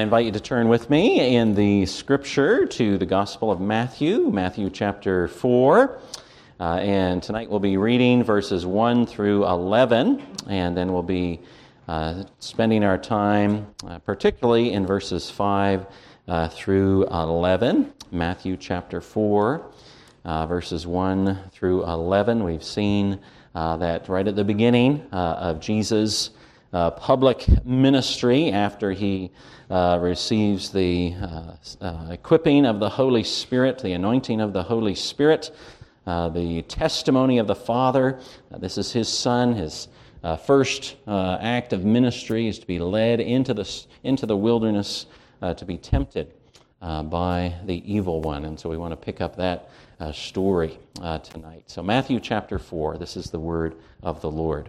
I invite you to turn with me in the scripture to the Gospel of Matthew, Matthew chapter 4. Uh, and tonight we'll be reading verses 1 through 11, and then we'll be uh, spending our time uh, particularly in verses 5 uh, through 11. Matthew chapter 4, uh, verses 1 through 11. We've seen uh, that right at the beginning of Jesus' public ministry after he uh, receives the uh, uh, equipping of the Holy Spirit, the anointing of the Holy Spirit, uh, the testimony of the Father. Uh, this is his Son. His first act of ministry is to be led into the, into the wilderness to be tempted by the evil one. And so we want to pick up that story tonight. So, Matthew chapter 4, this is the word of the Lord.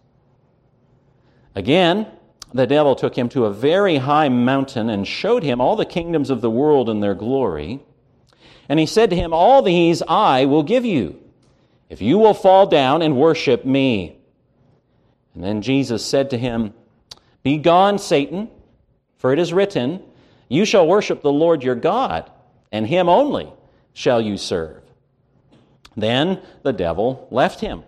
Again, the devil took him to a very high mountain and showed him all the kingdoms of the world and their glory. And he said to him, All these I will give you, if you will fall down and worship me. And then Jesus said to him, Be gone, Satan, for it is written, You shall worship the Lord your God, and him only shall you serve. Then the devil left him.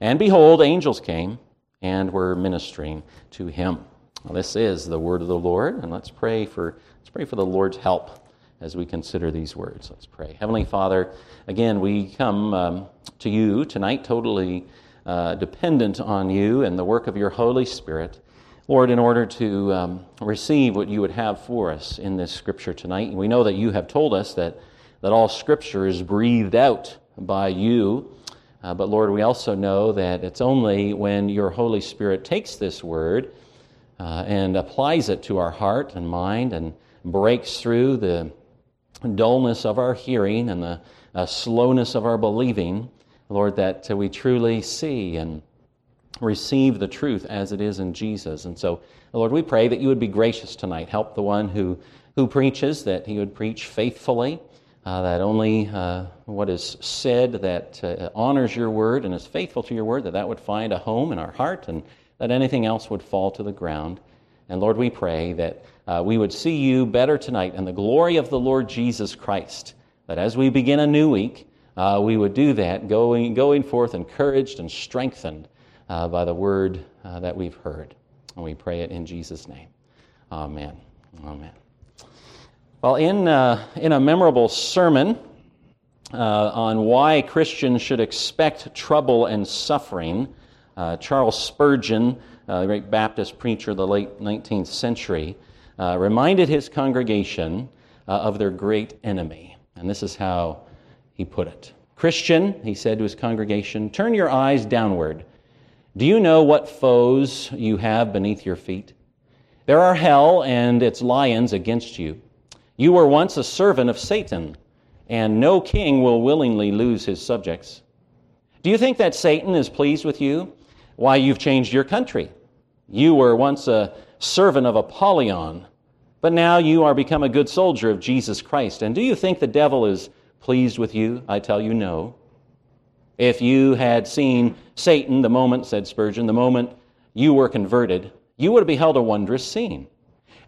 And behold, angels came and we're ministering to him. Well, this is the word of the Lord, and let's pray for let's pray for the Lord's help as we consider these words. Let's pray. Heavenly Father, again we come um, to you tonight, totally uh, dependent on you and the work of your Holy Spirit. Lord, in order to um, receive what you would have for us in this scripture tonight, we know that you have told us that, that all scripture is breathed out by you uh, but Lord, we also know that it's only when your Holy Spirit takes this word uh, and applies it to our heart and mind and breaks through the dullness of our hearing and the uh, slowness of our believing, Lord, that we truly see and receive the truth as it is in Jesus. And so, Lord, we pray that you would be gracious tonight. Help the one who, who preaches, that he would preach faithfully uh, that only uh, what is said that uh, honors your word and is faithful to your word, that that would find a home in our heart and that anything else would fall to the ground. And Lord, we pray that uh, we would see you better tonight in the glory of the Lord Jesus Christ, that as we begin a new week, uh, we would do that, going, going forth encouraged and strengthened uh, by the word that we've heard. And we pray it in Jesus' name. Amen. Amen. Well, in, uh, in a memorable sermon uh, on why Christians should expect trouble and suffering, uh, Charles Spurgeon, uh, the great Baptist preacher of the late 19th century, uh, reminded his congregation uh, of their great enemy. And this is how he put it Christian, he said to his congregation, turn your eyes downward. Do you know what foes you have beneath your feet? There are hell and its lions against you. You were once a servant of Satan, and no king will willingly lose his subjects. Do you think that Satan is pleased with you? Why, you've changed your country. You were once a servant of Apollyon, but now you are become a good soldier of Jesus Christ. And do you think the devil is pleased with you? I tell you, no. If you had seen Satan the moment, said Spurgeon, the moment you were converted, you would have beheld a wondrous scene.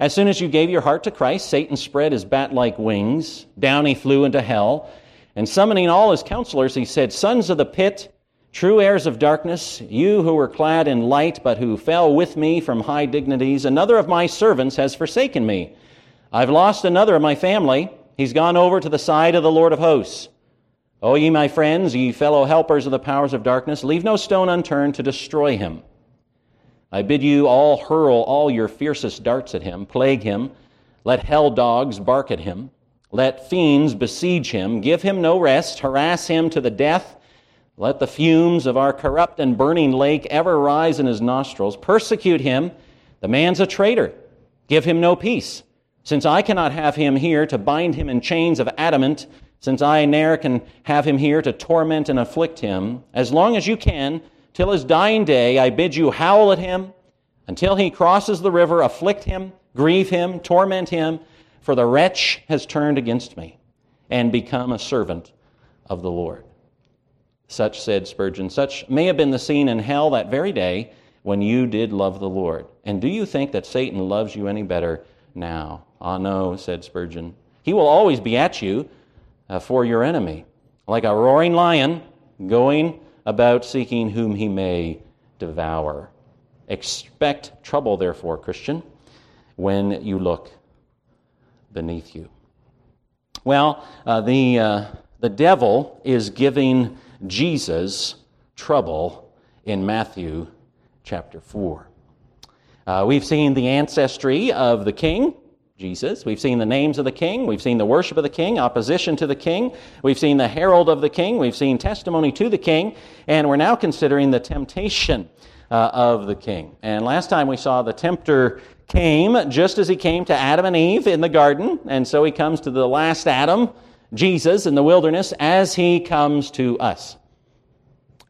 As soon as you gave your heart to Christ, Satan spread his bat like wings. Down he flew into hell. And summoning all his counselors, he said, Sons of the pit, true heirs of darkness, you who were clad in light, but who fell with me from high dignities, another of my servants has forsaken me. I've lost another of my family. He's gone over to the side of the Lord of hosts. O ye my friends, ye fellow helpers of the powers of darkness, leave no stone unturned to destroy him. I bid you all hurl all your fiercest darts at him, plague him, let hell dogs bark at him, let fiends besiege him, give him no rest, harass him to the death. Let the fumes of our corrupt and burning lake ever rise in his nostrils. Persecute him. The man's a traitor. Give him no peace. Since I cannot have him here to bind him in chains of adamant, since I ne'er can have him here to torment and afflict him, as long as you can, till his dying day, I bid you howl at him, until he crosses the river, afflict him, grieve him, torment him, for the wretch has turned against me and become a servant of the Lord. Such said Spurgeon, such may have been the scene in hell that very day when you did love the Lord. And do you think that Satan loves you any better now? Ah, no, said Spurgeon. He will always be at you uh, for your enemy, like a roaring lion going about seeking whom he may devour. Expect trouble, therefore, Christian, when you look beneath you. Well, uh, the, uh, the devil is giving Jesus trouble in Matthew chapter 4. Uh, we've seen the ancestry of the king. Jesus. We've seen the names of the king. We've seen the worship of the king, opposition to the king. We've seen the herald of the king. We've seen testimony to the king. And we're now considering the temptation uh, of the king. And last time we saw the tempter came just as he came to Adam and Eve in the garden. And so he comes to the last Adam, Jesus, in the wilderness as he comes to us.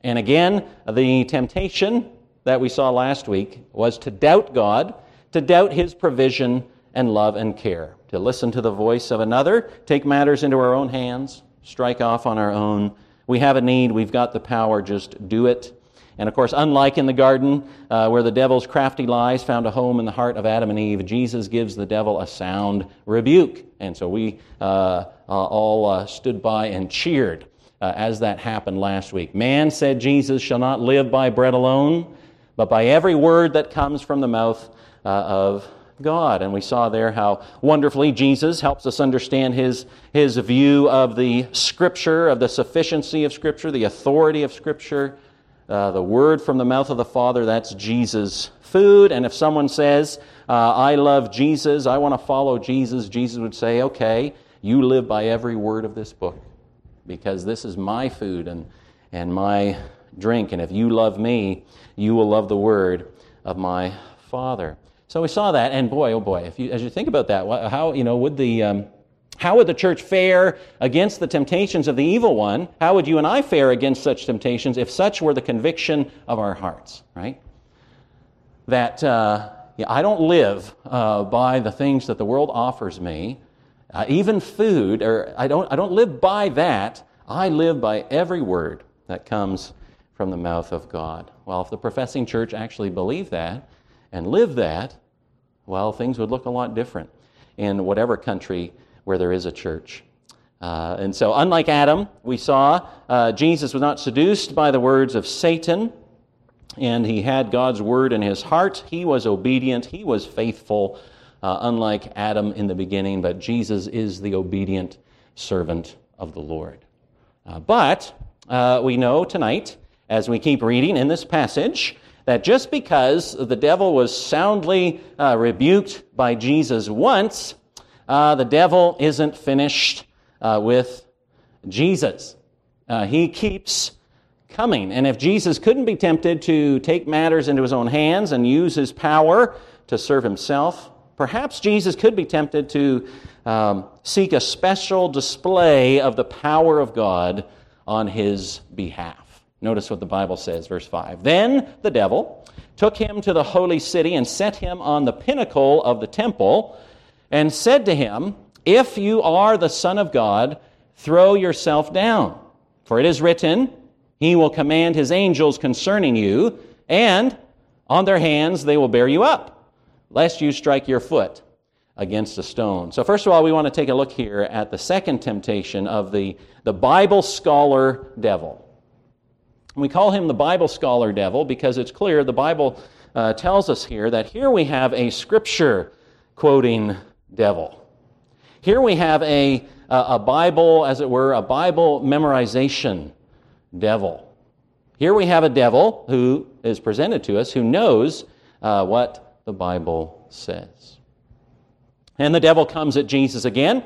And again, the temptation that we saw last week was to doubt God, to doubt his provision and love and care, to listen to the voice of another, take matters into our own hands, strike off on our own. We have a need, we've got the power, just do it. And of course, unlike in the garden uh, where the devil's crafty lies found a home in the heart of Adam and Eve, Jesus gives the devil a sound rebuke. And so we uh, uh, all uh, stood by and cheered uh, as that happened last week. Man, said Jesus, shall not live by bread alone, but by every word that comes from the mouth uh, of God. And we saw there how wonderfully Jesus helps us understand his, his view of the Scripture, of the sufficiency of Scripture, the authority of Scripture. Uh, the word from the mouth of the Father, that's Jesus' food. And if someone says, uh, I love Jesus, I want to follow Jesus, Jesus would say, okay, you live by every word of this book because this is my food and, and my drink. And if you love me, you will love the word of my Father. So we saw that, and boy, oh boy, if you, as you think about that, how you know would the um, how would the church fare against the temptations of the evil one? How would you and I fare against such temptations if such were the conviction of our hearts? Right? That uh, yeah, I don't live uh, by the things that the world offers me, uh, even food, or I don't I don't live by that. I live by every word that comes from the mouth of God. Well, if the professing church actually believed that and lived that, well, things would look a lot different in whatever country where there is a church. Uh, and so, unlike Adam, we saw uh, Jesus was not seduced by the words of Satan, and he had God's word in his heart. He was obedient, he was faithful, uh, unlike Adam in the beginning, but Jesus is the obedient servant of the Lord. Uh, but uh, we know tonight, as we keep reading in this passage, that just because the devil was soundly uh, rebuked by Jesus once, uh, the devil isn't finished uh, with Jesus. Uh, he keeps coming. And if Jesus couldn't be tempted to take matters into his own hands and use his power to serve himself, perhaps Jesus could be tempted to um, seek a special display of the power of God on his behalf. Notice what the Bible says, verse 5. Then the devil took him to the holy city and set him on the pinnacle of the temple and said to him, If you are the Son of God, throw yourself down. For it is written, He will command His angels concerning you, and on their hands they will bear you up, lest you strike your foot against a stone. So, first of all, we want to take a look here at the second temptation of the, the Bible scholar devil. We call him the Bible scholar devil because it's clear the Bible uh, tells us here that here we have a scripture quoting devil. Here we have a, a Bible, as it were, a Bible memorization devil. Here we have a devil who is presented to us who knows uh, what the Bible says. And the devil comes at Jesus again,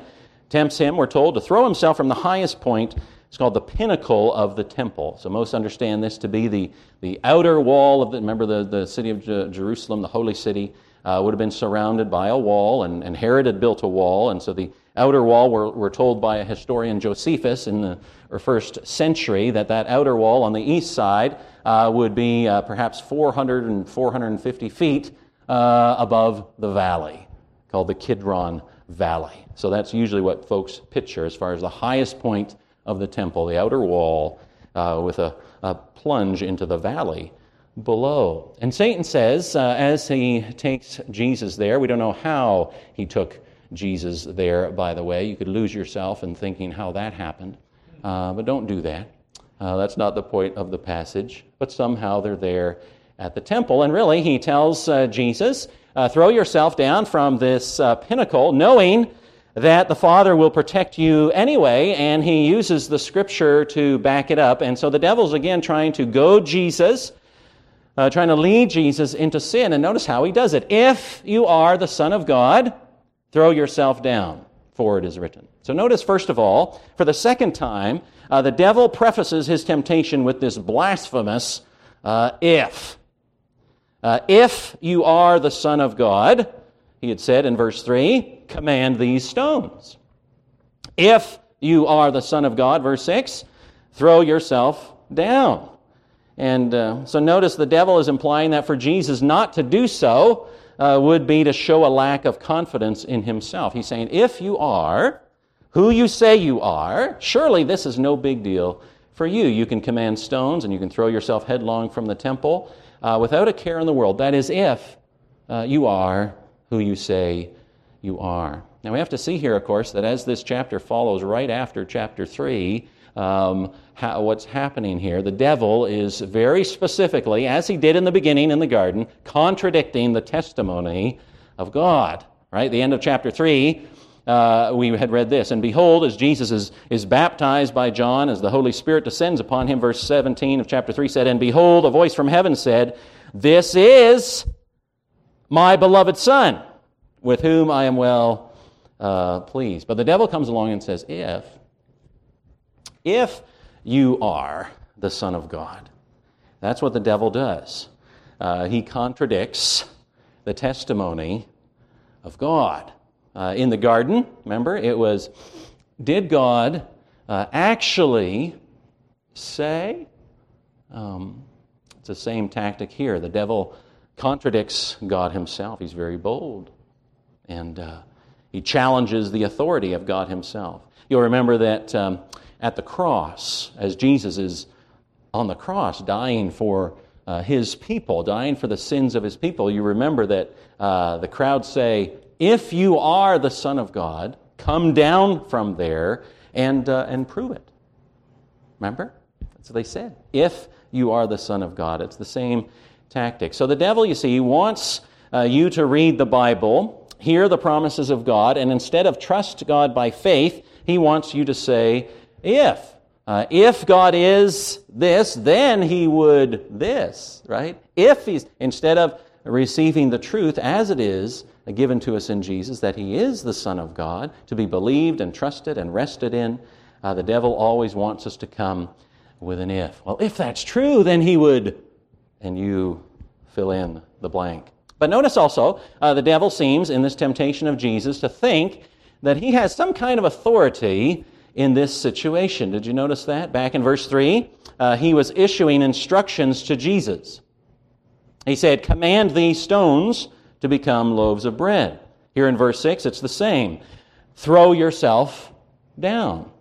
tempts him, we're told, to throw himself from the highest point. It's called the pinnacle of the temple. So most understand this to be the, the outer wall of the, remember the, the city of Jerusalem, the holy city, uh, would have been surrounded by a wall, and, and Herod had built a wall, and so the outer wall, we're, we're told by a historian Josephus in the first century that that outer wall on the east side uh, would be uh, perhaps 400 and 450 feet uh, above the valley, called the Kidron Valley. So that's usually what folks picture as far as the highest point of the temple, the outer wall, uh, with a, a, plunge into the valley below. And Satan says, uh, as he takes Jesus there, we don't know how he took Jesus there, by the way. You could lose yourself in thinking how that happened, uh, but don't do that. Uh, that's not the point of the passage, but somehow they're there at the temple. And really, he tells uh, Jesus, uh, throw yourself down from this pinnacle, knowing that the Father will protect you anyway, and he uses the scripture to back it up. And so the devil's again trying to goad Jesus, uh, trying to lead Jesus into sin. And notice how he does it. If you are the Son of God, throw yourself down, for it is written. So notice, first of all, for the second time, uh, the devil prefaces his temptation with this blasphemous uh, if. Uh, if you are the Son of God, he had said in verse 3, command these stones. If you are the Son of God, verse 6, throw yourself down. And uh, so notice the devil is implying that for Jesus not to do so uh, would be to show a lack of confidence in himself. He's saying, if you are who you say you are, surely this is no big deal for you. You can command stones and you can throw yourself headlong from the temple uh, without a care in the world. That is, if uh, you are who you say you are. Now, we have to see here, of course, that as this chapter follows right after chapter 3, um, how, what's happening here, the devil is very specifically, as he did in the beginning in the garden, contradicting the testimony of God. Right? The end of chapter 3, uh, we had read this. And behold, as Jesus is, is baptized by John, as the Holy Spirit descends upon him, verse 17 of chapter 3 said, And behold, a voice from heaven said, This is my beloved Son, with whom I am well uh, pleased. But the devil comes along and says, If, if you are the Son of God, that's what the devil does. Uh, he contradicts the testimony of God uh, in the garden. Remember, it was did God uh, actually say? Um, it's the same tactic here. The devil contradicts God himself. He's very bold. And uh, he challenges the authority of God himself. You'll remember that um, at the cross, as Jesus is on the cross dying for uh, his people, dying for the sins of his people, you remember that uh, the crowd say, if you are the Son of God, come down from there and, uh, and prove it. Remember? That's what they said. If you are the Son of God, it's the same tactic. So the devil, you see, he wants uh, you to read the Bible, hear the promises of God, and instead of trust God by faith, he wants you to say, if. Uh, if God is this, then he would this, right? If he's, instead of receiving the truth as it is, given to us in Jesus, that He is the Son of God, to be believed and trusted and rested in. Uh, the devil always wants us to come with an if. Well, if that's true, then He would, and you fill in the blank. But notice also, uh, the devil seems, in this temptation of Jesus, to think that he has some kind of authority in this situation. Did you notice that? Back in verse 3, uh, he was issuing instructions to Jesus. He said, Command these stones to become loaves of bread. Here in verse 6, it's the same. Throw yourself down.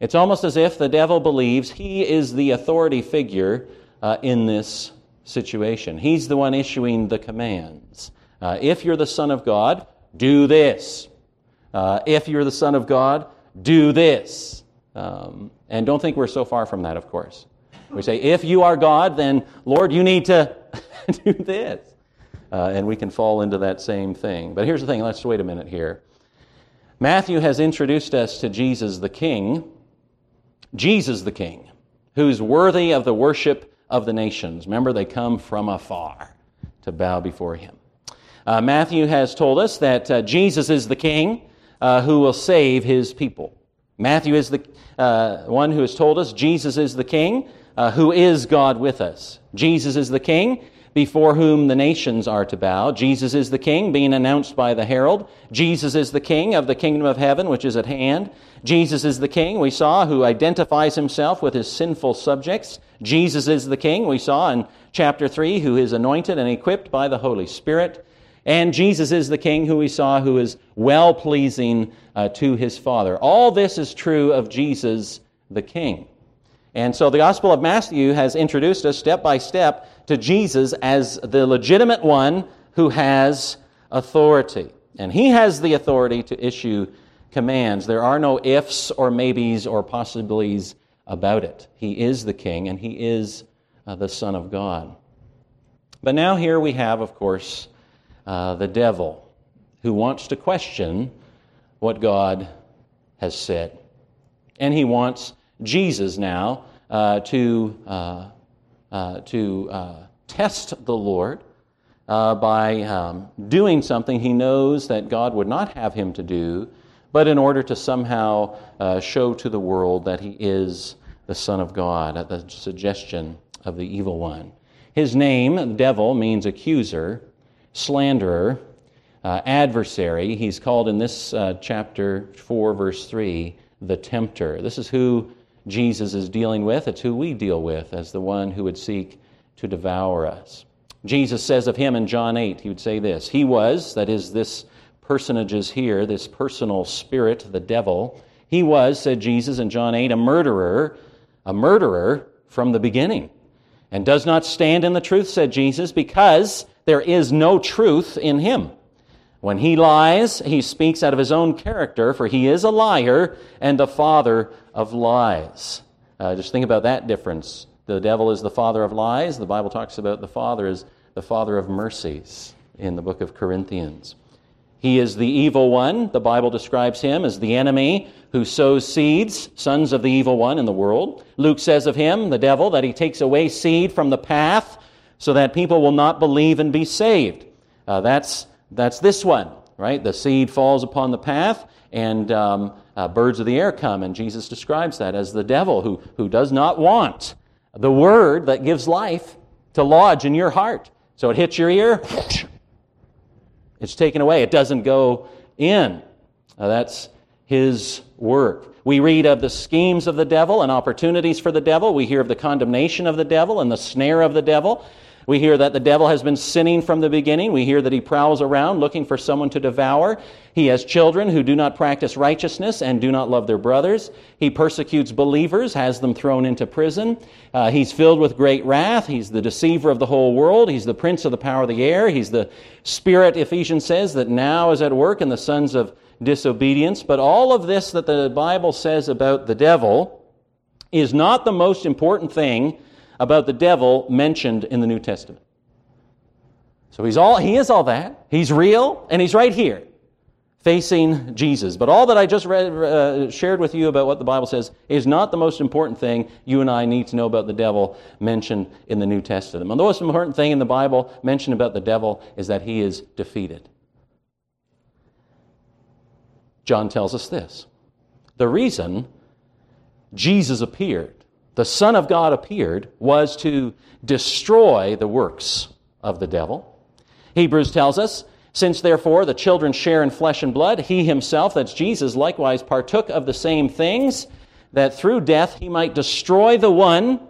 It's almost as if the devil believes he is the authority figure uh, in this situation. He's the one issuing the commands. Uh, if you're the Son of God, do this. Uh, if you're the Son of God, do this. Um, and don't think we're so far from that, of course. We say, if you are God, then Lord, you need to do this uh, and we can fall into that same thing. But here's the thing let's wait a minute here. Matthew has introduced us to Jesus the King, Jesus the King, who's worthy of the worship of the nations. Remember, they come from afar to bow before him. Uh, Matthew has told us that uh, Jesus is the King uh, who will save his people. Matthew is the uh, one who has told us Jesus is the King uh, who is God with us. Jesus is the King before whom the nations are to bow. Jesus is the King, being announced by the herald. Jesus is the King of the kingdom of heaven, which is at hand. Jesus is the King, we saw, who identifies himself with his sinful subjects. Jesus is the King, we saw in chapter 3, who is anointed and equipped by the Holy Spirit. And Jesus is the King who we saw who is well pleasing uh, to his Father. All this is true of Jesus the King. And so the Gospel of Matthew has introduced us step by step to Jesus as the legitimate one who has authority. And he has the authority to issue commands. There are no ifs or maybes or possibilities about it. He is the king and he is uh, the Son of God. But now here we have, of course, uh, the devil, who wants to question what God has said. And he wants Jesus now uh, to, uh, uh to uh, test the Lord uh, by um, doing something he knows that God would not have him to do, but in order to somehow show to the world that he is the Son of God at the suggestion of the evil one. His name, devil, means accuser slanderer, uh, adversary. He's called in this uh, chapter 4, verse 3, the tempter. This is who Jesus is dealing with. It's who we deal with as the one who would seek to devour us. Jesus says of him in John 8, he would say this He was, that is, this personage is here, this personal spirit, the devil. He was, said Jesus in John 8, a murderer, a murderer from the beginning, and does not stand in the truth, said Jesus, because there is no truth in him. When he lies, he speaks out of his own character, for he is a liar and the father of lies. Uh, just think about that difference. The devil is the father of lies. The Bible talks about the father as the father of mercies in the book of Corinthians. He is the evil one. The Bible describes him as the enemy who sows seeds, sons of the evil one in the world. Luke says of him, the devil, that he takes away seed from the path so that people will not believe and be saved. Uh, that's, that's this one, right? The seed falls upon the path, and um, uh, birds of the air come, and Jesus describes that as the devil who, who does not want the word that gives life to lodge in your heart. So it hits your ear, it's taken away. It doesn't go in. Uh, that's his work. We read of the schemes of the devil and opportunities for the devil. We hear of the condemnation of the devil and the snare of the devil. We hear that the devil has been sinning from the beginning. We hear that he prowls around looking for someone to devour. He has children who do not practice righteousness and do not love their brothers. He persecutes believers, has them thrown into prison. Uh, he's filled with great wrath. He's the deceiver of the whole world. He's the prince of the power of the air. He's the spirit, Ephesians says, that now is at work in the sons of disobedience. But all of this that the Bible says about the devil is not the most important thing about the devil mentioned in the New Testament. So he's all, he is all that. He's real, and he's right here, facing Jesus. But all that I just read, uh, shared with you about what the Bible says is not the most important thing you and I need to know about the devil mentioned in the New Testament. The most important thing in the Bible mentioned about the devil is that he is defeated. John tells us this. The reason Jesus appeared the Son of God appeared was to destroy the works of the devil. Hebrews tells us, since therefore the children share in flesh and blood, he himself, that's Jesus, likewise partook of the same things, that through death he might destroy the one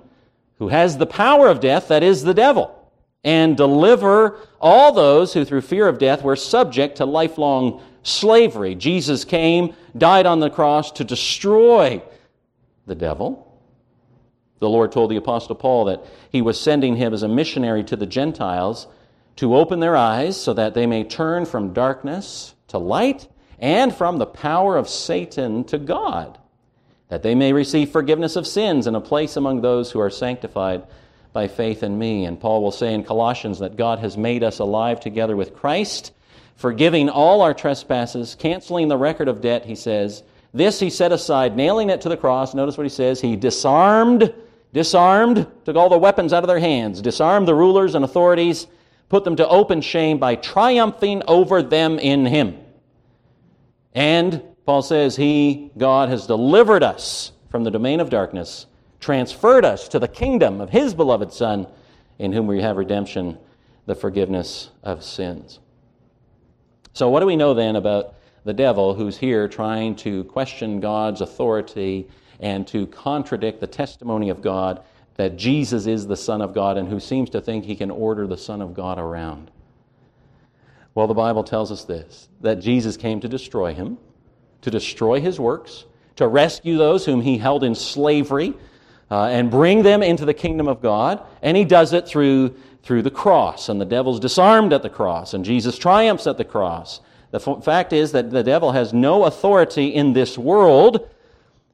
who has the power of death, that is the devil, and deliver all those who through fear of death were subject to lifelong slavery. Jesus came, died on the cross to destroy the devil the Lord told the Apostle Paul that he was sending him as a missionary to the Gentiles to open their eyes so that they may turn from darkness to light and from the power of Satan to God, that they may receive forgiveness of sins and a place among those who are sanctified by faith in me. And Paul will say in Colossians that God has made us alive together with Christ forgiving all our trespasses, canceling the record of debt, he says. This he set aside, nailing it to the cross. Notice what he says. He disarmed, disarmed, took all the weapons out of their hands, disarmed the rulers and authorities, put them to open shame by triumphing over them in him. And Paul says, He, God, has delivered us from the domain of darkness, transferred us to the kingdom of His beloved Son, in whom we have redemption, the forgiveness of sins. So, what do we know then about the devil who's here trying to question God's authority and to contradict the testimony of God that Jesus is the Son of God and who seems to think he can order the Son of God around? Well, the Bible tells us this that Jesus came to destroy him to destroy his works, to rescue those whom he held in slavery, uh, and bring them into the kingdom of God. And he does it through, through the cross. And the devil's disarmed at the cross, and Jesus triumphs at the cross. The f- fact is that the devil has no authority in this world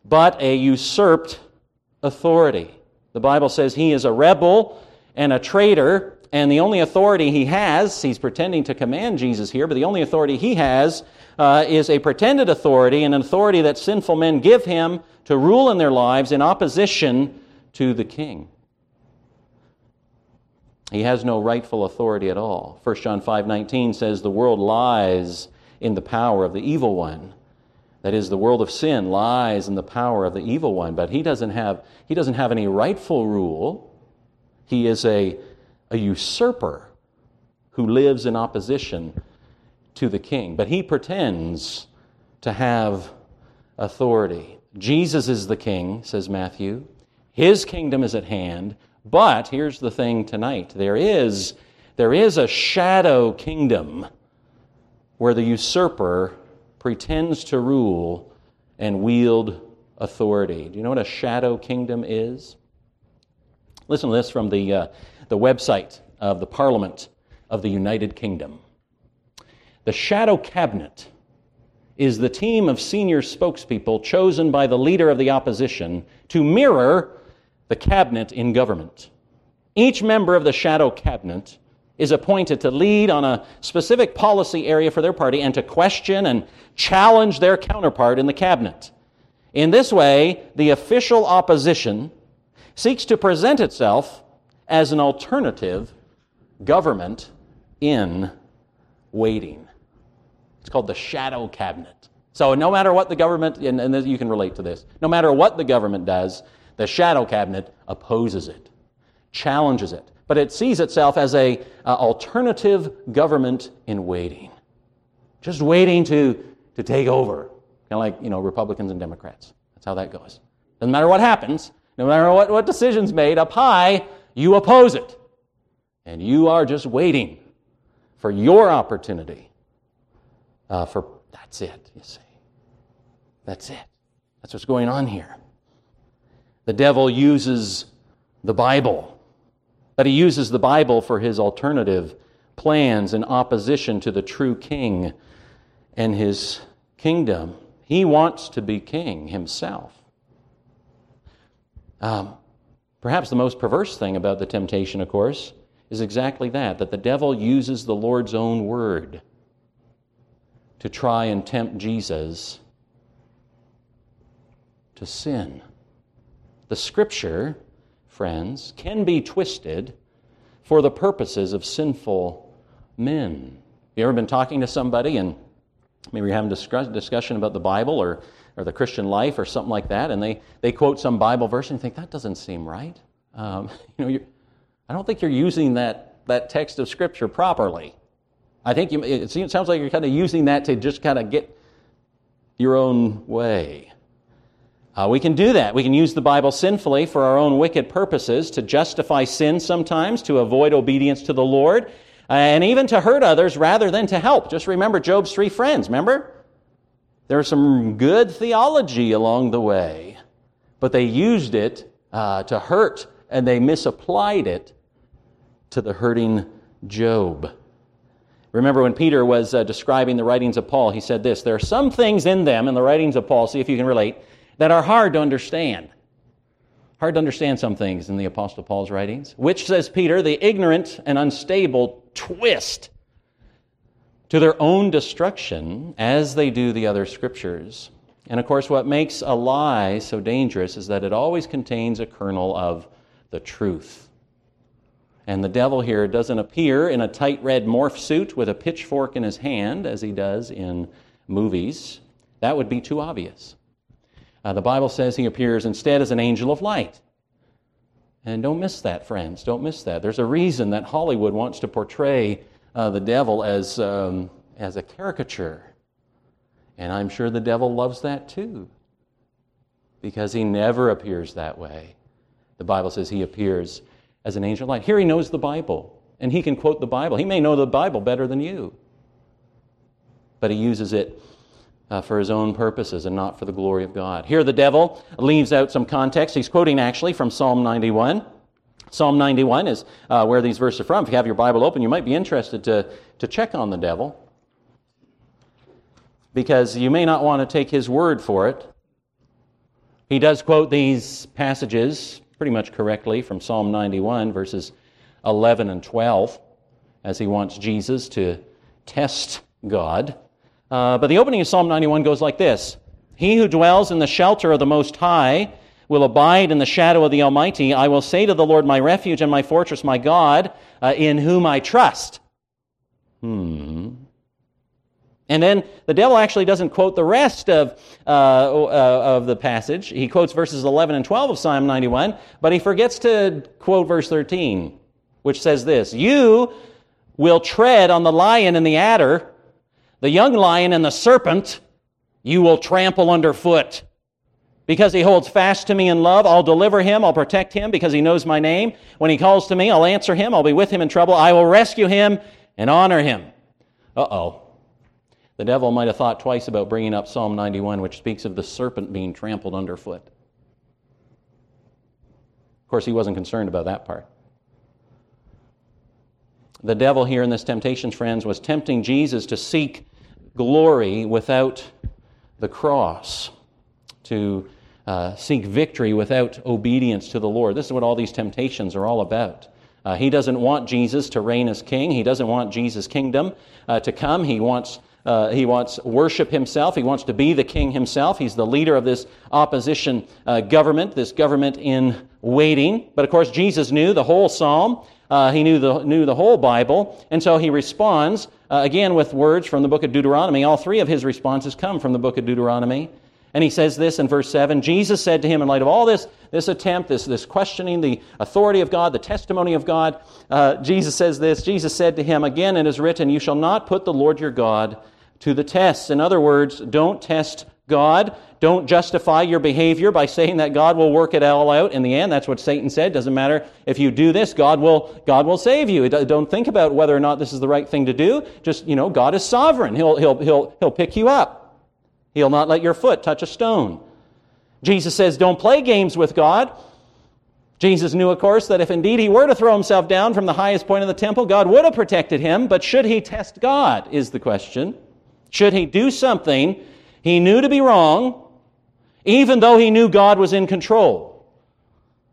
but a usurped authority. The Bible says he is a rebel and a traitor, and the only authority he has, he's pretending to command Jesus here, but the only authority he has uh, is a pretended authority, and an authority that sinful men give him to rule in their lives in opposition to the king. He has no rightful authority at all. 1 John 5:19 says the world lies in the power of the evil one. That is the world of sin lies in the power of the evil one, but he doesn't have he doesn't have any rightful rule. He is a a usurper who lives in opposition to the king. But he pretends to have authority. Jesus is the king, says Matthew. His kingdom is at hand. But here's the thing tonight there is, there is a shadow kingdom where the usurper pretends to rule and wield authority. Do you know what a shadow kingdom is? Listen to this from the, uh, the website of the Parliament of the United Kingdom. The shadow cabinet is the team of senior spokespeople chosen by the leader of the opposition to mirror the cabinet in government. Each member of the shadow cabinet is appointed to lead on a specific policy area for their party and to question and challenge their counterpart in the cabinet. In this way, the official opposition seeks to present itself as an alternative government in waiting. It's called the shadow cabinet. So, no matter what the government, and, and you can relate to this, no matter what the government does, the shadow cabinet opposes it, challenges it, but it sees itself as a uh, alternative government in waiting, just waiting to, to take over, kind of like you know Republicans and Democrats. That's how that goes. Doesn't matter what happens, no matter what, what decision's made up high, you oppose it, and you are just waiting for your opportunity uh, for that's it, you see. That's it. That's what's going on here. The devil uses the Bible, but he uses the Bible for his alternative plans in opposition to the true king and his kingdom. He wants to be king himself. Um, perhaps the most perverse thing about the temptation, of course, is exactly that that the devil uses the Lord's own word to try and tempt Jesus to sin. The scripture, friends, can be twisted for the purposes of sinful men. You ever been talking to somebody and maybe you're having a discussion about the Bible or, or the Christian life or something like that, and they, they quote some Bible verse and you think, that doesn't seem right. Um, you know, I don't think you're using that, that text of Scripture properly. I think you, it sounds like you're kind of using that to just kind of get your own way. Uh, we can do that. We can use the Bible sinfully for our own wicked purposes, to justify sin sometimes, to avoid obedience to the Lord, uh, and even to hurt others rather than to help. Just remember Job's three friends, remember? There's some good theology along the way, but they used it uh, to hurt and they misapplied it to the hurting Job. Remember when Peter was uh, describing the writings of Paul, he said this There are some things in them, in the writings of Paul, see if you can relate, that are hard to understand. Hard to understand some things in the Apostle Paul's writings, which, says Peter, the ignorant and unstable twist, to their own destruction as they do the other scriptures. And of course, what makes a lie so dangerous is that it always contains a kernel of the truth. And the devil here doesn't appear in a tight red morph suit with a pitchfork in his hand as he does in movies. That would be too obvious. Uh, the Bible says he appears instead as an angel of light. And don't miss that, friends. Don't miss that. There's a reason that Hollywood wants to portray uh, the devil as, um, as a caricature. And I'm sure the devil loves that too, because he never appears that way. The Bible says he appears as an angel of light. Here he knows the Bible, and he can quote the Bible. He may know the Bible better than you, but he uses it uh, for his own purposes and not for the glory of God. Here the devil leaves out some context. He's quoting actually from Psalm 91. Psalm 91 is uh, where these verses are from. If you have your Bible open, you might be interested to, to check on the devil because you may not want to take his word for it. He does quote these passages pretty much correctly from Psalm 91, verses 11 and 12, as he wants Jesus to test God. Uh, but the opening of Psalm 91 goes like this He who dwells in the shelter of the Most High will abide in the shadow of the Almighty. I will say to the Lord, my refuge and my fortress, my God, uh, in whom I trust. Hmm. And then the devil actually doesn't quote the rest of, uh, uh, of the passage. He quotes verses 11 and 12 of Psalm 91, but he forgets to quote verse 13, which says this You will tread on the lion and the adder, the young lion and the serpent, you will trample underfoot. Because he holds fast to me in love, I'll deliver him, I'll protect him because he knows my name. When he calls to me, I'll answer him, I'll be with him in trouble, I will rescue him and honor him. Uh oh. The devil might have thought twice about bringing up Psalm 91, which speaks of the serpent being trampled underfoot. Of course, he wasn't concerned about that part. The devil here in this temptation, friends, was tempting Jesus to seek glory without the cross, to uh, seek victory without obedience to the Lord. This is what all these temptations are all about. Uh, he doesn't want Jesus to reign as king. He doesn't want Jesus' kingdom uh, to come. He wants uh, he wants worship himself. He wants to be the king himself. He's the leader of this opposition uh, government, this government in waiting. But of course, Jesus knew the whole psalm. Uh, he knew the, knew the whole Bible. And so he responds uh, again with words from the book of Deuteronomy. All three of his responses come from the book of Deuteronomy. And he says this in verse 7 Jesus said to him, in light of all this, this attempt, this, this questioning the authority of God, the testimony of God, uh, Jesus says this Jesus said to him, Again, it is written, You shall not put the Lord your God to the test. In other words, don't test God. Don't justify your behavior by saying that God will work it all out in the end. That's what Satan said. Doesn't matter if you do this, God will, God will save you. Don't think about whether or not this is the right thing to do. Just, you know, God is sovereign. He'll, he'll, he'll, he'll pick you up. He'll not let your foot touch a stone. Jesus says, don't play games with God. Jesus knew, of course, that if indeed he were to throw himself down from the highest point of the temple, God would have protected him. But should he test God, is the question. Should he do something he knew to be wrong, even though he knew God was in control?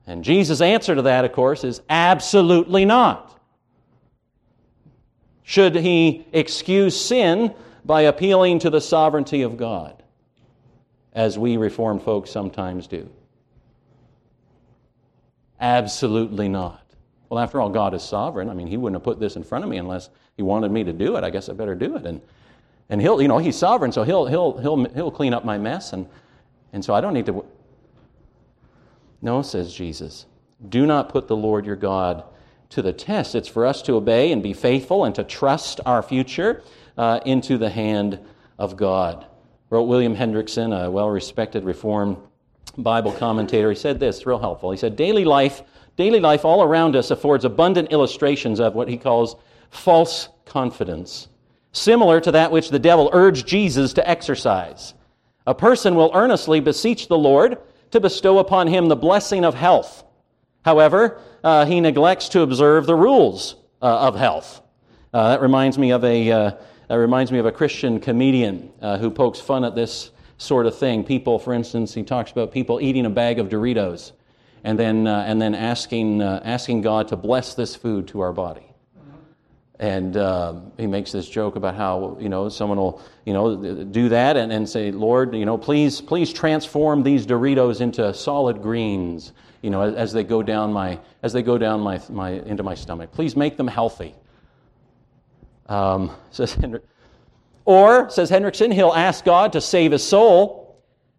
And Jesus' answer to that, of course, is absolutely not. Should he excuse sin by appealing to the sovereignty of God, as we Reformed folks sometimes do? Absolutely not. Well, after all, God is sovereign. I mean, He wouldn't have put this in front of me unless He wanted me to do it. I guess I better do it. And and he'll, you know, he's sovereign, so he'll, he'll, he'll, he'll clean up my mess. And, and so I don't need to. No, says Jesus. Do not put the Lord your God to the test. It's for us to obey and be faithful and to trust our future uh, into the hand of God. Wrote William Hendriksen, a well respected Reformed Bible commentator. He said this, real helpful. He said, Daily life, daily life all around us affords abundant illustrations of what he calls false confidence similar to that which the devil urged Jesus to exercise. A person will earnestly beseech the Lord to bestow upon him the blessing of health. However, uh, he neglects to observe the rules uh, of health. Uh, that reminds me of a uh, that reminds me of a Christian comedian uh, who pokes fun at this sort of thing. People, for instance, he talks about people eating a bag of Doritos and then uh, and then asking asking God to bless this food to our body. And um, he makes this joke about how you know someone will you know do that and, and say lord you know please please transform these doritos into solid greens you know as, as they go down my as they go down my, my into my stomach. Please make them healthy. Um, says or says Hendriksen, he'll ask god to save his soul.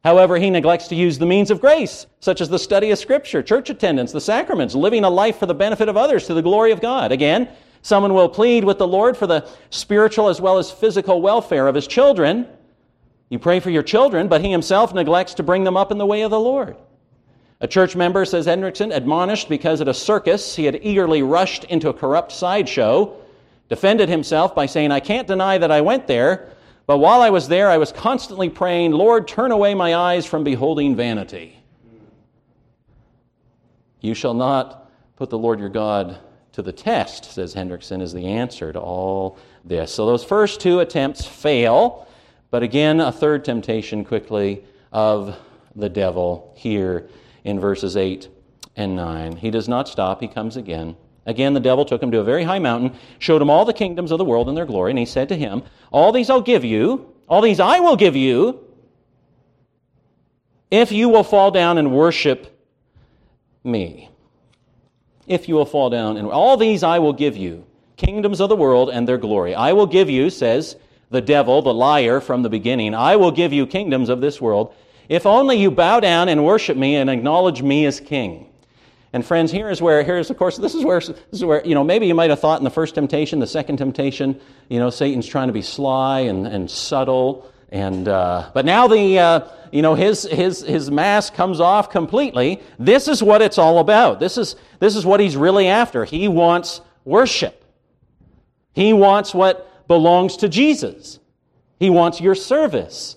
However he neglects to use the means of grace such as the study of scripture church attendance the sacraments living a life for the benefit of others to the glory of god. Again Someone will plead with the Lord for the spiritual as well as physical welfare of his children. You pray for your children, but he himself neglects to bring them up in the way of the Lord. A church member, says Hendriksen, admonished because at a circus he had eagerly rushed into a corrupt sideshow, defended himself by saying, I can't deny that I went there, but while I was there, I was constantly praying, Lord, turn away my eyes from beholding vanity. You shall not put the Lord your God to the test, says Hendriksen, is the answer to all this. So those first two attempts fail, but again, a third temptation quickly of the devil here in verses 8 and 9. He does not stop, he comes again. Again, the devil took him to a very high mountain, showed him all the kingdoms of the world and their glory, and he said to him, All these I'll give you, all these I will give you, if you will fall down and worship me if you will fall down. And all these I will give you kingdoms of the world and their glory. I will give you, says the devil, the liar from the beginning, I will give you kingdoms of this world if only you bow down and worship me and acknowledge me as king. And friends, here is where, here's of course, this is where, this is where, you know, maybe you might have thought in the first temptation, the second temptation, you know, Satan's trying to be sly and, and subtle. And, uh, but now the, uh, you know, his, his, his mask comes off completely. This is what it's all about. This is, this is what he's really after. He wants worship. He wants what belongs to Jesus. He wants your service.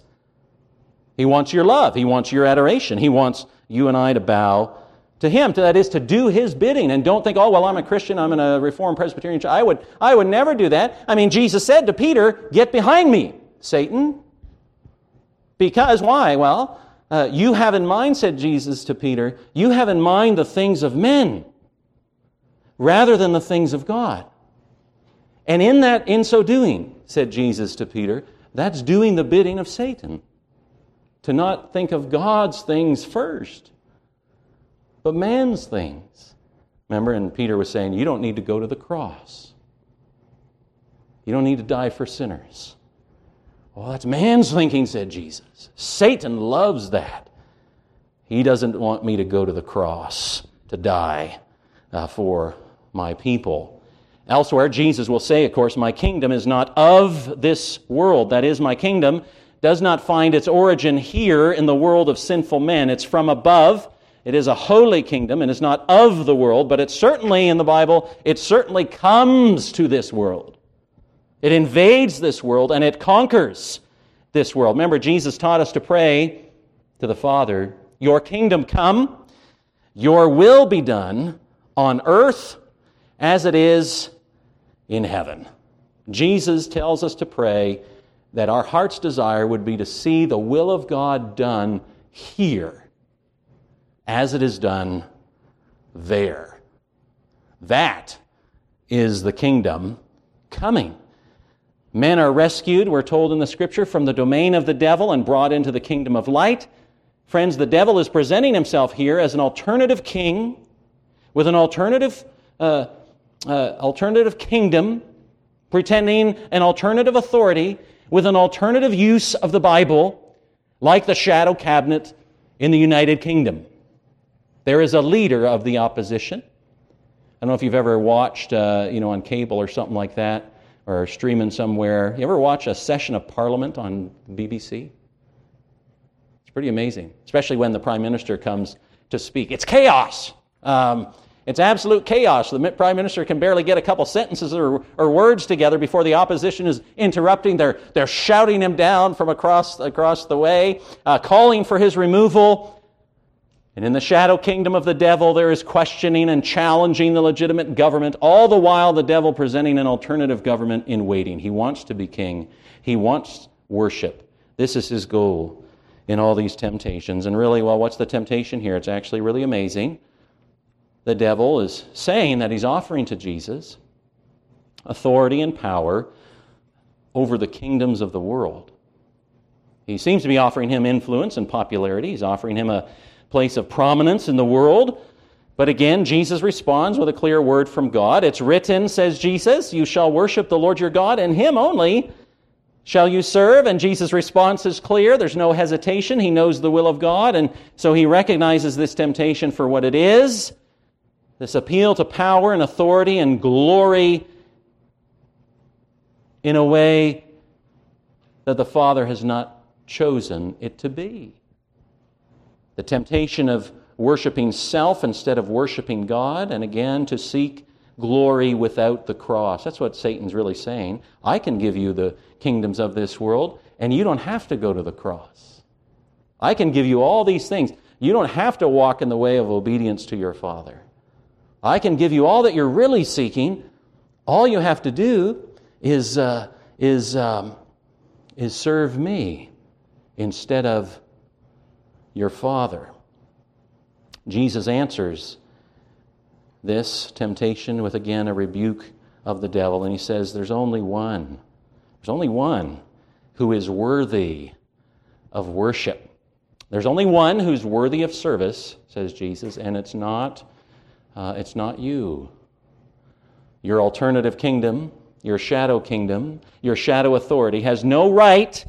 He wants your love. He wants your adoration. He wants you and I to bow to him. That is to do his bidding. And don't think, oh, well, I'm a Christian. I'm in a Reformed Presbyterian church. I would, I would never do that. I mean, Jesus said to Peter, get behind me, Satan. Because, why? Well, uh, you have in mind, said Jesus to Peter, you have in mind the things of men rather than the things of God. And in that, in so doing, said Jesus to Peter, that's doing the bidding of Satan. To not think of God's things first, but man's things. Remember, and Peter was saying, You don't need to go to the cross. You don't need to die for sinners. Well, that's man's thinking, said Jesus. Satan loves that. He doesn't want me to go to the cross to die uh, for my people. Elsewhere, Jesus will say, of course, my kingdom is not of this world. That is, my kingdom does not find its origin here in the world of sinful men. It's from above. It is a holy kingdom and is not of the world, but it certainly, in the Bible, it certainly comes to this world. It invades this world and it conquers this world. Remember, Jesus taught us to pray to the Father, Your kingdom come, your will be done on earth as it is in heaven. Jesus tells us to pray that our heart's desire would be to see the will of God done here as it is done there. That is the kingdom coming. Men are rescued, we're told in the scripture, from the domain of the devil and brought into the kingdom of light. Friends, the devil is presenting himself here as an alternative king with an alternative, uh, uh, alternative kingdom, pretending an alternative authority with an alternative use of the Bible, like the shadow cabinet in the United Kingdom. There is a leader of the opposition. I don't know if you've ever watched, uh, you know, on cable or something like that or streaming somewhere. You ever watch a session of Parliament on BBC? It's pretty amazing, especially when the Prime Minister comes to speak. It's chaos. Um, it's absolute chaos. The Prime Minister can barely get a couple sentences or, or words together before the opposition is interrupting. They're, they're shouting him down from across, across the way, uh, calling for his removal. And in the shadow kingdom of the devil, there is questioning and challenging the legitimate government, all the while the devil presenting an alternative government in waiting. He wants to be king, he wants worship. This is his goal in all these temptations. And really, well, what's the temptation here? It's actually really amazing. The devil is saying that he's offering to Jesus authority and power over the kingdoms of the world. He seems to be offering him influence and popularity. He's offering him a place of prominence in the world. But again, Jesus responds with a clear word from God. It's written, says Jesus, you shall worship the Lord your God, and him only shall you serve. And Jesus' response is clear. There's no hesitation. He knows the will of God, and so he recognizes this temptation for what it is this appeal to power and authority and glory in a way that the Father has not chosen it to be. The temptation of worshiping self instead of worshiping God, and again, to seek glory without the cross. That's what Satan's really saying. I can give you the kingdoms of this world, and you don't have to go to the cross. I can give you all these things. You don't have to walk in the way of obedience to your Father. I can give you all that you're really seeking. All you have to do is, uh, is, um, is serve me instead of your Father. Jesus answers this temptation with again a rebuke of the devil, and he says, There's only one. There's only one who is worthy of worship. There's only one who's worthy of service, says Jesus, and it's not, uh, it's not you. Your alternative kingdom, your shadow kingdom, your shadow authority has no right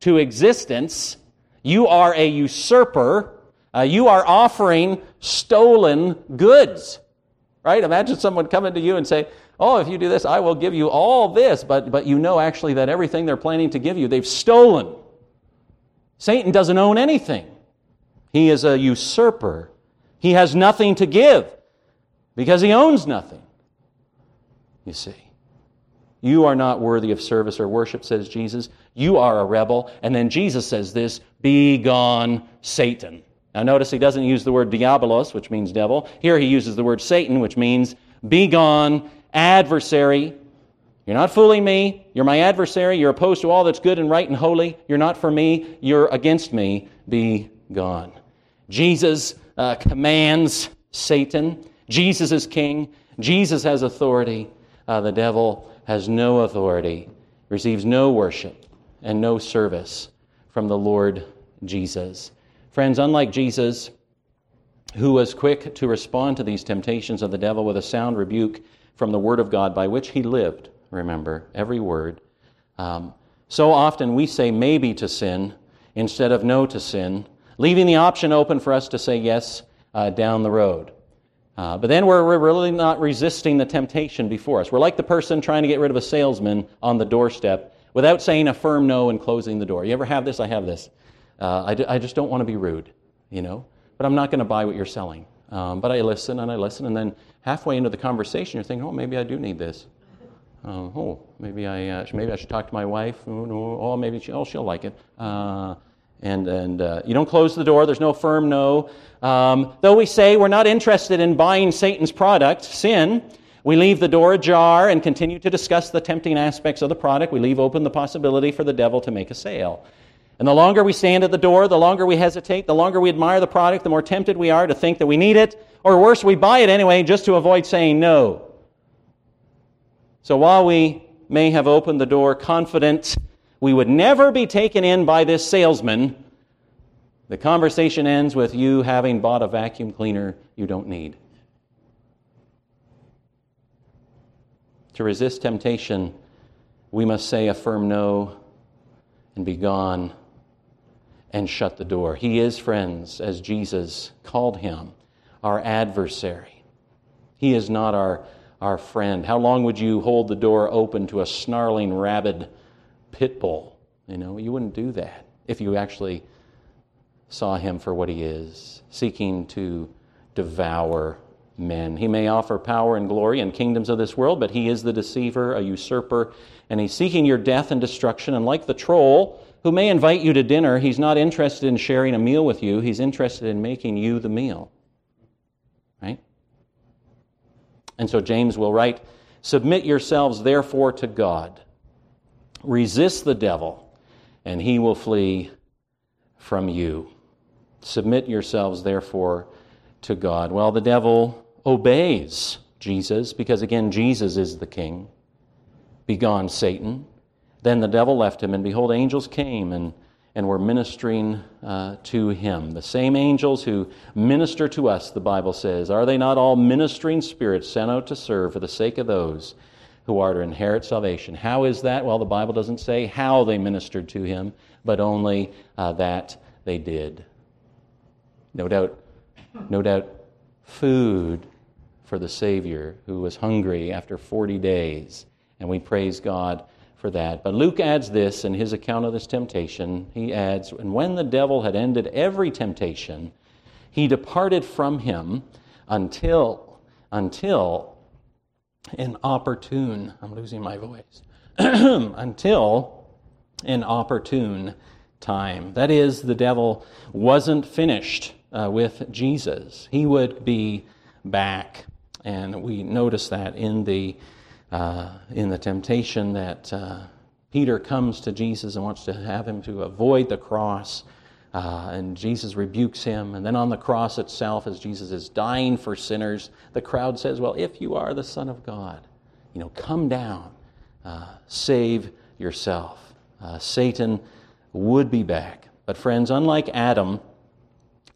to existence. You are a usurper. Uh, you are offering stolen goods. Right? Imagine someone coming to you and say, Oh, if you do this, I will give you all this. But, but you know actually that everything they're planning to give you, they've stolen. Satan doesn't own anything, he is a usurper. He has nothing to give because he owns nothing. You see. You are not worthy of service or worship, says Jesus. You are a rebel. And then Jesus says this Be gone, Satan. Now, notice he doesn't use the word diabolos, which means devil. Here he uses the word Satan, which means be gone, adversary. You're not fooling me. You're my adversary. You're opposed to all that's good and right and holy. You're not for me. You're against me. Be gone. Jesus uh, commands Satan. Jesus is king. Jesus has authority. Uh, the devil has no authority, receives no worship, and no service from the Lord Jesus. Friends, unlike Jesus, who was quick to respond to these temptations of the devil with a sound rebuke from the Word of God by which he lived, remember, every word, um, so often we say maybe to sin instead of no to sin, leaving the option open for us to say yes uh, down the road. Uh, but then we're, we're really not resisting the temptation before us. We're like the person trying to get rid of a salesman on the doorstep without saying a firm no and closing the door. You ever have this? I have this. Uh, I, d- I just don't want to be rude, you know, but I'm not going to buy what you're selling. Um, but I listen and I listen, and then halfway into the conversation, you're thinking, oh, maybe I do need this. Uh, oh, maybe I, uh, maybe I should talk to my wife. Oh, no, oh maybe she, oh, she'll like it. Uh, and and uh, you don't close the door. There's no firm no. Um, though we say we're not interested in buying Satan's product, sin, we leave the door ajar and continue to discuss the tempting aspects of the product. We leave open the possibility for the devil to make a sale. And the longer we stand at the door, the longer we hesitate, the longer we admire the product, the more tempted we are to think that we need it, or worse, we buy it anyway just to avoid saying no. So while we may have opened the door confident we would never be taken in by this salesman, the conversation ends with you having bought a vacuum cleaner you don't need. To resist temptation, we must say a firm no and be gone and shut the door. He is, friends, as Jesus called him, our adversary. He is not our, our friend. How long would you hold the door open to a snarling, rabid pit bull? You know, you wouldn't do that if you actually saw him for what he is, seeking to devour men. He may offer power and glory and kingdoms of this world, but he is the deceiver, a usurper, and he's seeking your death and destruction. And like the troll, who may invite you to dinner, he's not interested in sharing a meal with you, he's interested in making you the meal. Right? And so James will write Submit yourselves therefore to God, resist the devil, and he will flee from you. Submit yourselves therefore to God. Well, the devil obeys Jesus because, again, Jesus is the king. Begone, Satan. Then the devil left him, and behold, angels came and, and were ministering uh, to him. The same angels who minister to us, the Bible says. Are they not all ministering spirits sent out to serve for the sake of those who are to inherit salvation? How is that? Well, the Bible doesn't say how they ministered to him, but only uh, that they did. No doubt, no doubt, food for the Savior who was hungry after 40 days. And we praise God for that. But Luke adds this in his account of this temptation. He adds, And when the devil had ended every temptation, he departed from him until, until an opportune, I'm losing my voice, until an opportune time. That is, the devil wasn't finished uh, with Jesus. He would be back. And we notice that in the uh, in the temptation that uh, Peter comes to Jesus and wants to have him to avoid the cross. Uh, and Jesus rebukes him. And then on the cross itself, as Jesus is dying for sinners, the crowd says, Well, if you are the Son of God, you know, come down, uh, save yourself. Uh, Satan would be back. But, friends, unlike Adam,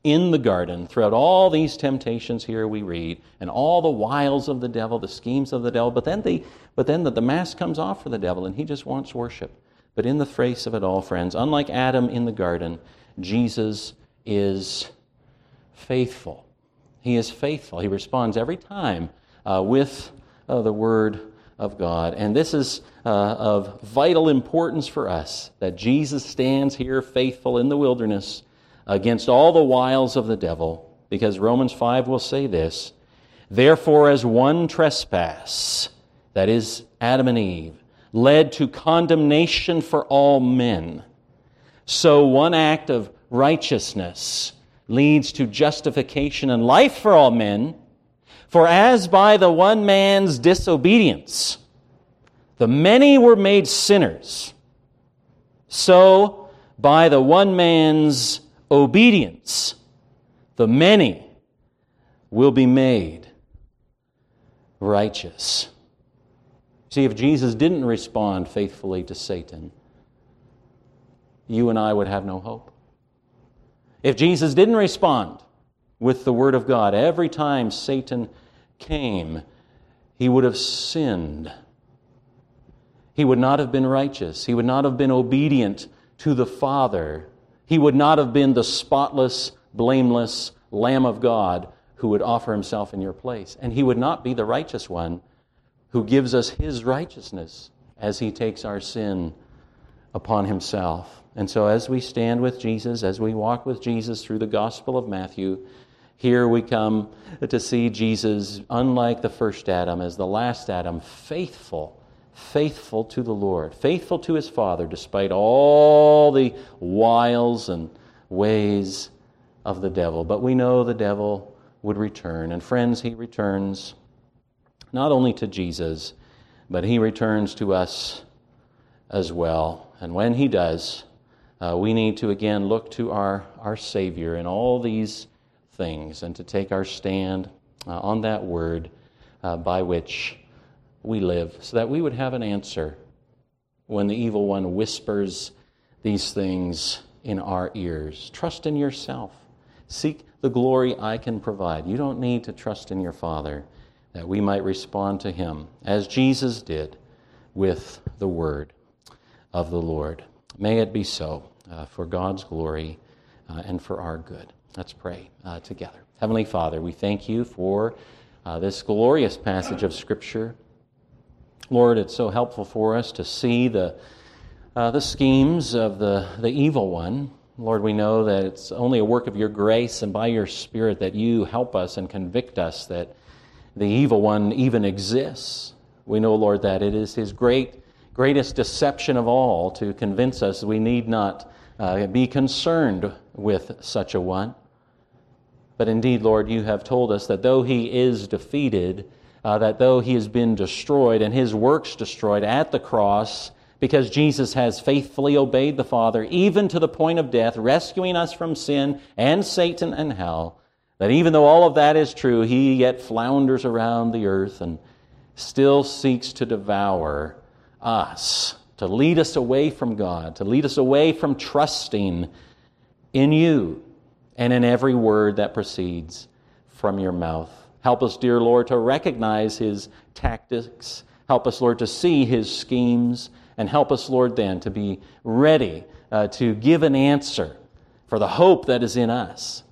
in the garden throughout all these temptations here we read and all the wiles of the devil the schemes of the devil but then the but then the, the mask comes off for the devil and he just wants worship. But in the face of it all friends unlike adam in the garden jesus is faithful. He is faithful. He responds every time uh, with uh, the word of god. And this is uh, of vital importance for us that jesus stands here faithful in the wilderness against all the wiles of the devil, because Romans 5 will say this Therefore, as one trespass, that is Adam and Eve, led to condemnation for all men, so one act of righteousness leads to justification and life for all men. For as by the one man's disobedience the many were made sinners, so by the one man's obedience, the many will be made righteous. See, if Jesus didn't respond faithfully to Satan, you and I would have no hope. If Jesus didn't respond with the Word of God every time Satan came, he would have sinned. He would not have been righteous. He would not have been obedient to the Father he would not have been the spotless, blameless Lamb of God who would offer himself in your place. And he would not be the righteous one who gives us his righteousness as he takes our sin upon himself. And so, as we stand with Jesus, as we walk with Jesus through the Gospel of Matthew, here we come to see Jesus, unlike the first Adam, as the last Adam, faithful faithful to the Lord, faithful to his Father, despite all the wiles and ways of the devil. But we know the devil would return. And friends, he returns not only to Jesus, but he returns to us as well. And when he does, uh, we need to again look to our, our Savior in all these things and to take our stand uh, on that word uh, by which we live, so that we would have an answer when the evil one whispers these things in our ears. Trust in yourself. Seek the glory I can provide. You don't need to trust in your Father that we might respond to Him as Jesus did with the word of the Lord. May it be so uh, for God's glory uh, and for our good. Let's pray uh, together. Heavenly Father, we thank you for uh, this glorious passage of Scripture. Lord, it's so helpful for us to see the, uh, the schemes of the, the evil one. Lord, we know that it's only a work of your grace and by your Spirit that you help us and convict us that the evil one even exists. We know, Lord, that it is his great, greatest deception of all to convince us we need not uh, be concerned with such a one. But indeed, Lord, you have told us that though he is defeated, uh, that though he has been destroyed and his works destroyed at the cross, because Jesus has faithfully obeyed the Father, even to the point of death, rescuing us from sin and Satan and hell, that even though all of that is true, he yet flounders around the earth and still seeks to devour us, to lead us away from God, to lead us away from trusting in you and in every word that proceeds from your mouth. Help us, dear Lord, to recognize his tactics. Help us, Lord, to see his schemes. And help us, Lord, then to be ready uh, to give an answer for the hope that is in us.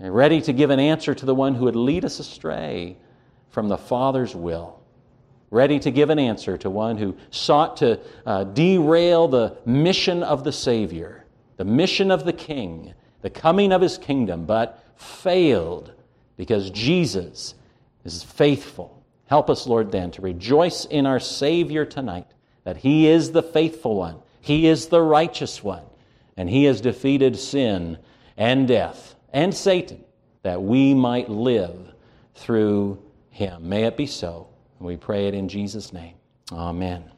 And ready to give an answer to the one who would lead us astray from the Father's will. Ready to give an answer to one who sought to uh, derail the mission of the Savior, the mission of the King, the coming of his kingdom, but failed because Jesus is faithful. Help us, Lord, then, to rejoice in our Savior tonight, that he is the faithful one, he is the righteous one, and he has defeated sin and death and Satan, that we might live through him. May it be so. We pray it in Jesus' name. Amen.